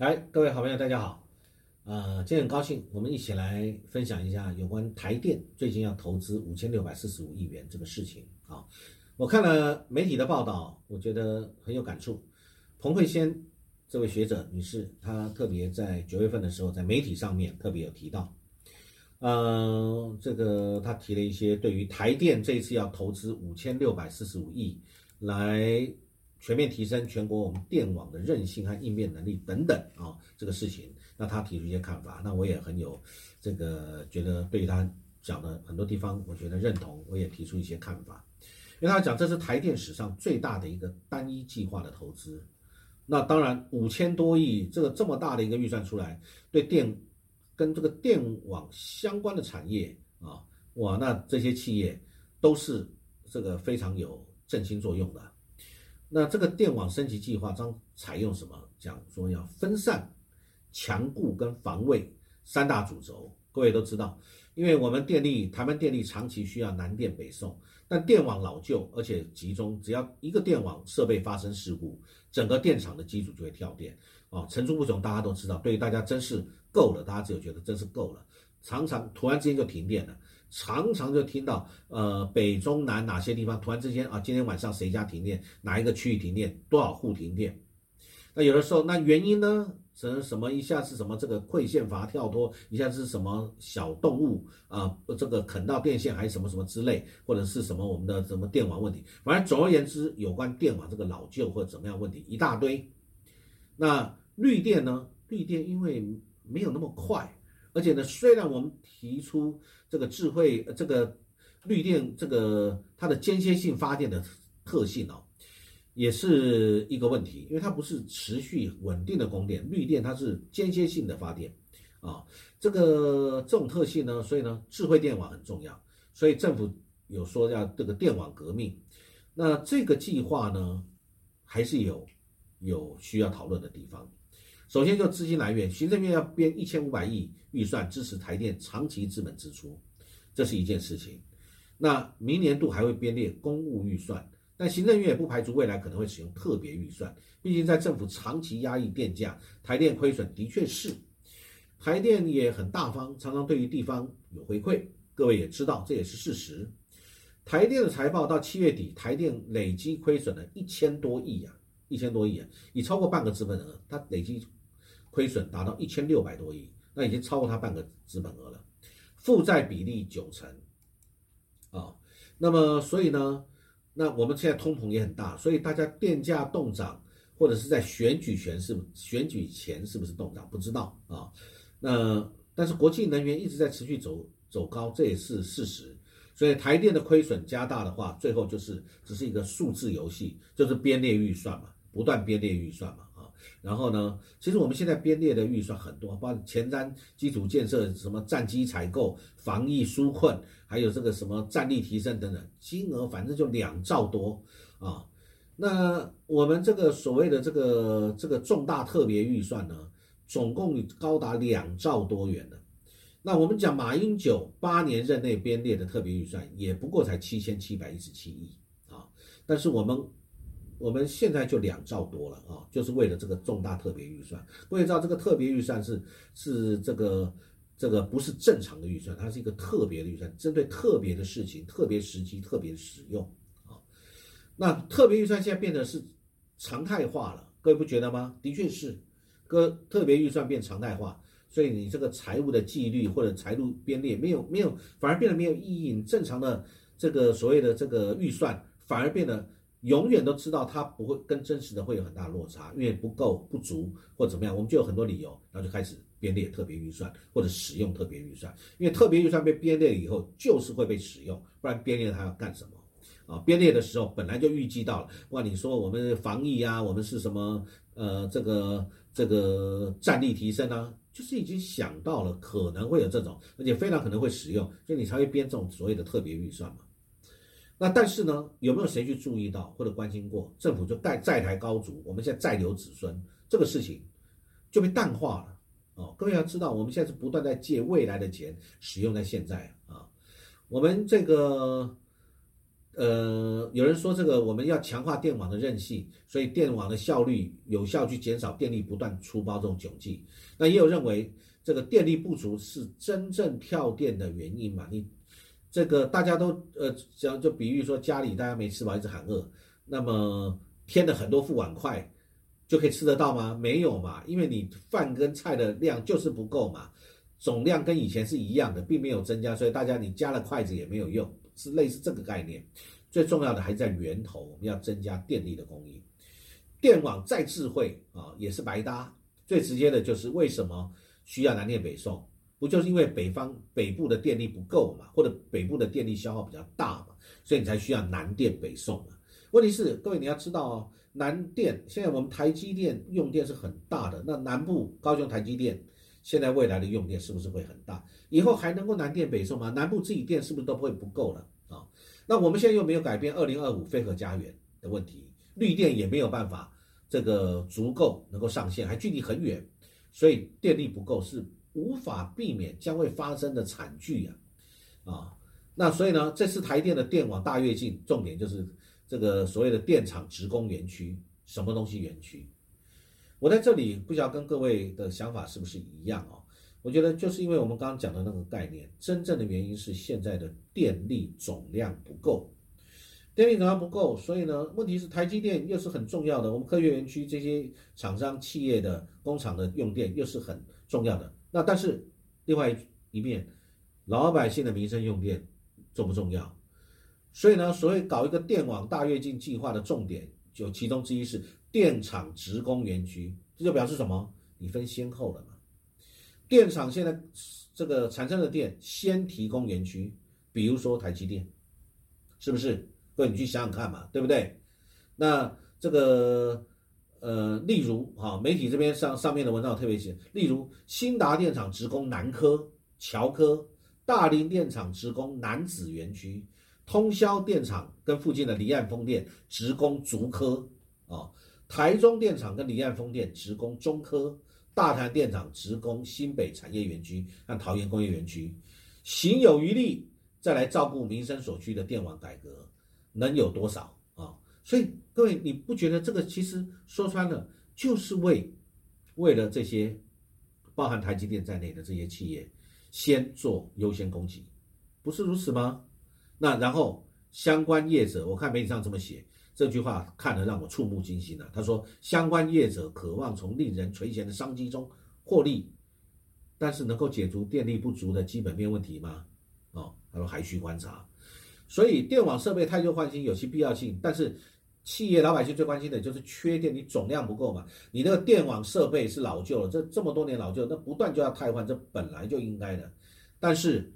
来，各位好朋友，大家好。呃，今天很高兴，我们一起来分享一下有关台电最近要投资五千六百四十五亿元这个事情啊。我看了媒体的报道，我觉得很有感触。彭慧仙这位学者女士，她特别在九月份的时候，在媒体上面特别有提到，呃，这个她提了一些对于台电这一次要投资五千六百四十五亿来。全面提升全国我们电网的韧性和应变能力等等啊，这个事情，那他提出一些看法，那我也很有这个觉得对他讲的很多地方，我觉得认同，我也提出一些看法，因为他讲这是台电史上最大的一个单一计划的投资，那当然五千多亿这个这么大的一个预算出来，对电跟这个电网相关的产业啊，哇，那这些企业都是这个非常有振兴作用的。那这个电网升级计划将采用什么？讲说要分散、强固跟防卫三大主轴。各位都知道，因为我们电力台湾电力长期需要南电北送，但电网老旧而且集中，只要一个电网设备发生事故，整个电厂的机组就会跳电啊，层出不穷。大家都知道，对于大家真是够了，大家只有觉得真是够了，常常突然之间就停电了。常常就听到，呃，北中南哪些地方突然之间啊，今天晚上谁家停电，哪一个区域停电，多少户停电？那有的时候，那原因呢？什什么？一下是什么这个馈线阀跳脱，一下是什么小动物啊，这个啃到电线还是什么什么之类，或者是什么我们的什么电网问题？反正总而言之，有关电网这个老旧或怎么样问题一大堆。那绿电呢？绿电因为没有那么快。而且呢，虽然我们提出这个智慧、这个绿电、这个它的间歇性发电的特性哦，也是一个问题，因为它不是持续稳定的供电，绿电它是间歇性的发电啊，这个这种特性呢，所以呢，智慧电网很重要，所以政府有说要这个电网革命，那这个计划呢，还是有有需要讨论的地方。首先就资金来源，行政院要编一千五百亿预算支持台电长期资本支出，这是一件事情。那明年度还会编列公务预算，但行政院也不排除未来可能会使用特别预算。毕竟在政府长期压抑电价，台电亏损的确是。台电也很大方，常常对于地方有回馈。各位也知道，这也是事实。台电的财报到七月底，台电累积亏损了一千多亿啊，一千多亿啊，已超过半个资本额，它累积。亏损达到一千六百多亿，那已经超过它半个资本额了，负债比例九成，啊，那么所以呢，那我们现在通膨也很大，所以大家电价动涨，或者是在选举前是选举前是不是动涨不知道。啊，那但是国际能源一直在持续走走高，这也是事实，所以台电的亏损加大的话，最后就是只是一个数字游戏，就是编列预算嘛，不断编列预算嘛。然后呢？其实我们现在编列的预算很多，包括前瞻基础建设、什么战机采购、防疫纾困，还有这个什么战力提升等等，金额反正就两兆多啊。那我们这个所谓的这个这个重大特别预算呢，总共高达两兆多元的。那我们讲马英九八年任内编列的特别预算，也不过才七千七百一十七亿啊。但是我们。我们现在就两兆多了啊，就是为了这个重大特别预算。各位知道，这个特别预算是是这个这个不是正常的预算，它是一个特别的预算，针对特别的事情、特别时期、特别使用啊。那特别预算现在变得是常态化了，各位不觉得吗？的确是，各特别预算变常态化，所以你这个财务的纪律或者财务编列没有没有，反而变得没有意义。正常的这个所谓的这个预算反而变得。永远都知道它不会跟真实的会有很大落差，因为不够、不足或怎么样，我们就有很多理由，然后就开始编列特别预算或者使用特别预算。因为特别预算被编列了以后，就是会被使用，不然编列它要干什么？啊，编列的时候本来就预计到了，不管，你说我们防疫啊，我们是什么？呃，这个这个战力提升啊，就是已经想到了可能会有这种，而且非常可能会使用，所以你才会编这种所谓的特别预算嘛。那但是呢，有没有谁去注意到或者关心过？政府就在在台高筑，我们现在再留子孙这个事情就被淡化了哦。各位要知道，我们现在是不断在借未来的钱使用在现在啊。我们这个呃，有人说这个我们要强化电网的韧性，所以电网的效率有效去减少电力不断出包这种窘境。那也有认为这个电力不足是真正跳电的原因嘛？你这个大家都呃讲就比喻说家里大家没吃饱一直喊饿，那么添了很多副碗筷就可以吃得到吗？没有嘛，因为你饭跟菜的量就是不够嘛，总量跟以前是一样的，并没有增加，所以大家你加了筷子也没有用。是类似这个概念，最重要的还在源头，我们要增加电力的供应。电网再智慧啊，也是白搭。最直接的就是为什么需要南电北送？不就是因为北方北部的电力不够嘛，或者北部的电力消耗比较大嘛，所以你才需要南电北送嘛。问题是，各位你要知道哦，南电现在我们台积电用电是很大的，那南部高雄台积电。现在未来的用电是不是会很大？以后还能够南电北送吗？南部自己电是不是都不会不够了啊？那我们现在又没有改变二零二五非核家园的问题，绿电也没有办法这个足够能够上线，还距离很远，所以电力不够是无法避免将会发生的惨剧呀！啊，那所以呢，这次台电的电网大跃进，重点就是这个所谓的电厂职工园区，什么东西园区？我在这里不晓得跟各位的想法是不是一样哦？我觉得就是因为我们刚刚讲的那个概念，真正的原因是现在的电力总量不够，电力总量不够，所以呢，问题是台积电又是很重要的，我们科学园区这些厂商企业的工厂的用电又是很重要的。那但是另外一面，老百姓的民生用电重不重要？所以呢，所谓搞一个电网大跃进计划的重点，就其中之一是。电厂职工园区，这就表示什么？你分先后了嘛？电厂现在这个产生的电先提供园区，比如说台积电，是不是？各位你去想想看嘛，对不对？那这个呃，例如哈，媒体这边上上面的文章特别写，例如新达电厂职工南科、桥科，大林电厂职工南子园区，通宵电厂跟附近的离岸风电职工竹科啊。台中电厂跟离岸风电职工中科，大潭电厂职工新北产业园区和桃园工业园区，行有余力再来照顾民生所需的电网改革，能有多少啊？所以各位，你不觉得这个其实说穿了就是为为了这些包含台积电在内的这些企业先做优先供给，不是如此吗？那然后相关业者，我看媒体上这么写。这句话看得让我触目惊心了。他说，相关业者渴望从令人垂涎的商机中获利，但是能够解除电力不足的基本面问题吗？哦，他说还需观察。所以电网设备太旧换新有其必要性，但是企业老百姓最关心的就是缺电，你总量不够嘛？你那个电网设备是老旧了，这这么多年老旧，那不断就要汰换，这本来就应该的。但是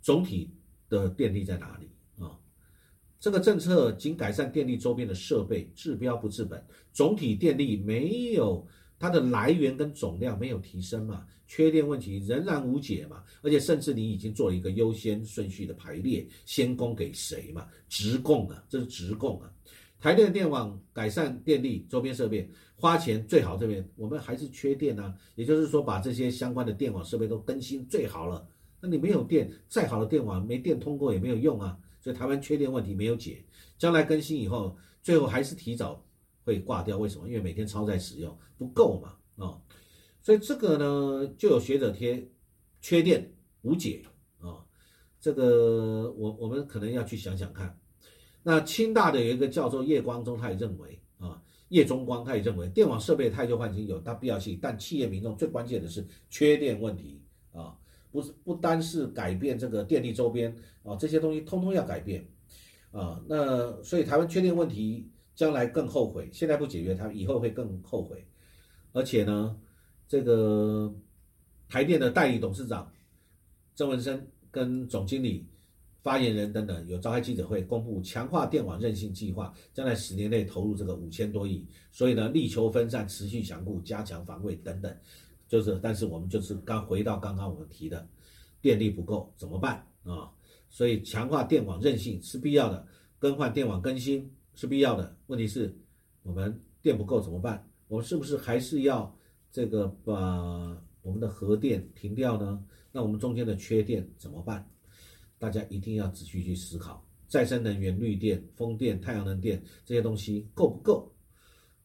总体的电力在哪里啊？这个政策仅改善电力周边的设备，治标不治本，总体电力没有它的来源跟总量没有提升嘛，缺电问题仍然无解嘛，而且甚至你已经做了一个优先顺序的排列，先供给谁嘛？直供啊，这是直供啊。台电电网改善电力周边设备，花钱最好这边我们还是缺电啊，也就是说把这些相关的电网设备都更新最好了。那你没有电，再好的电网没电通过也没有用啊。所以台湾缺电问题没有解，将来更新以后，最后还是提早会挂掉。为什么？因为每天超载使用不够嘛，啊，所以这个呢，就有学者贴缺电无解啊，这个我我们可能要去想想看。那清大的有一个叫做叶光中，他也认为啊，叶中光他也认为电网设备太旧换新有它必要性，但企业民众最关键的是缺电问题啊。不是不单是改变这个电力周边啊，这些东西通通要改变啊。那所以台湾缺电问题将来更后悔，现在不解决，他以后会更后悔。而且呢，这个台电的代理董事长郑文生跟总经理、发言人等等有召开记者会，公布强化电网韧性计划，将在十年内投入这个五千多亿。所以呢，力求分散、持续强固、加强防卫等等。就是，但是我们就是刚回到刚刚我们提的，电力不够怎么办啊？所以强化电网韧性是必要的，更换电网更新是必要的。问题是，我们电不够怎么办？我们是不是还是要这个把我们的核电停掉呢？那我们中间的缺电怎么办？大家一定要仔细去思考。再生能源、绿电、风电、太阳能电这些东西够不够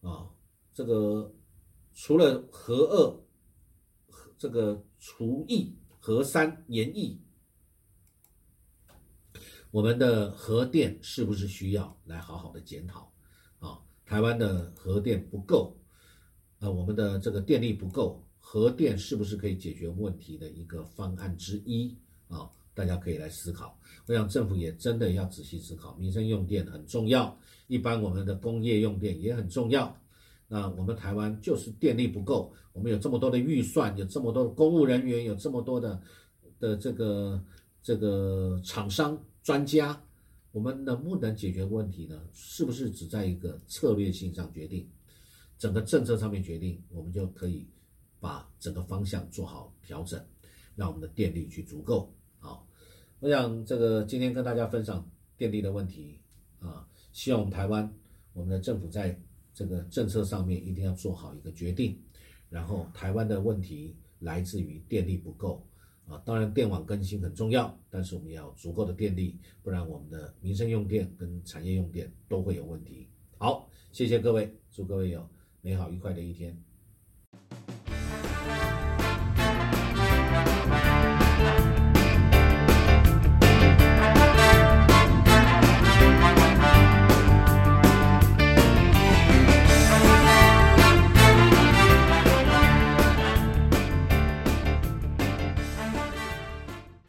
啊？这个除了核二、这个除一、核三延役，我们的核电是不是需要来好好的检讨啊？台湾的核电不够，呃，我们的这个电力不够，核电是不是可以解决问题的一个方案之一啊？大家可以来思考。我想政府也真的要仔细思考，民生用电很重要，一般我们的工业用电也很重要。那我们台湾就是电力不够，我们有这么多的预算，有这么多的公务人员，有这么多的的这个这个厂商专家，我们能不能解决问题呢？是不是只在一个策略性上决定，整个政策上面决定，我们就可以把整个方向做好调整，让我们的电力去足够。好，我想这个今天跟大家分享电力的问题啊，希望我们台湾我们的政府在。这个政策上面一定要做好一个决定，然后台湾的问题来自于电力不够啊，当然电网更新很重要，但是我们要足够的电力，不然我们的民生用电跟产业用电都会有问题。好，谢谢各位，祝各位有美好愉快的一天。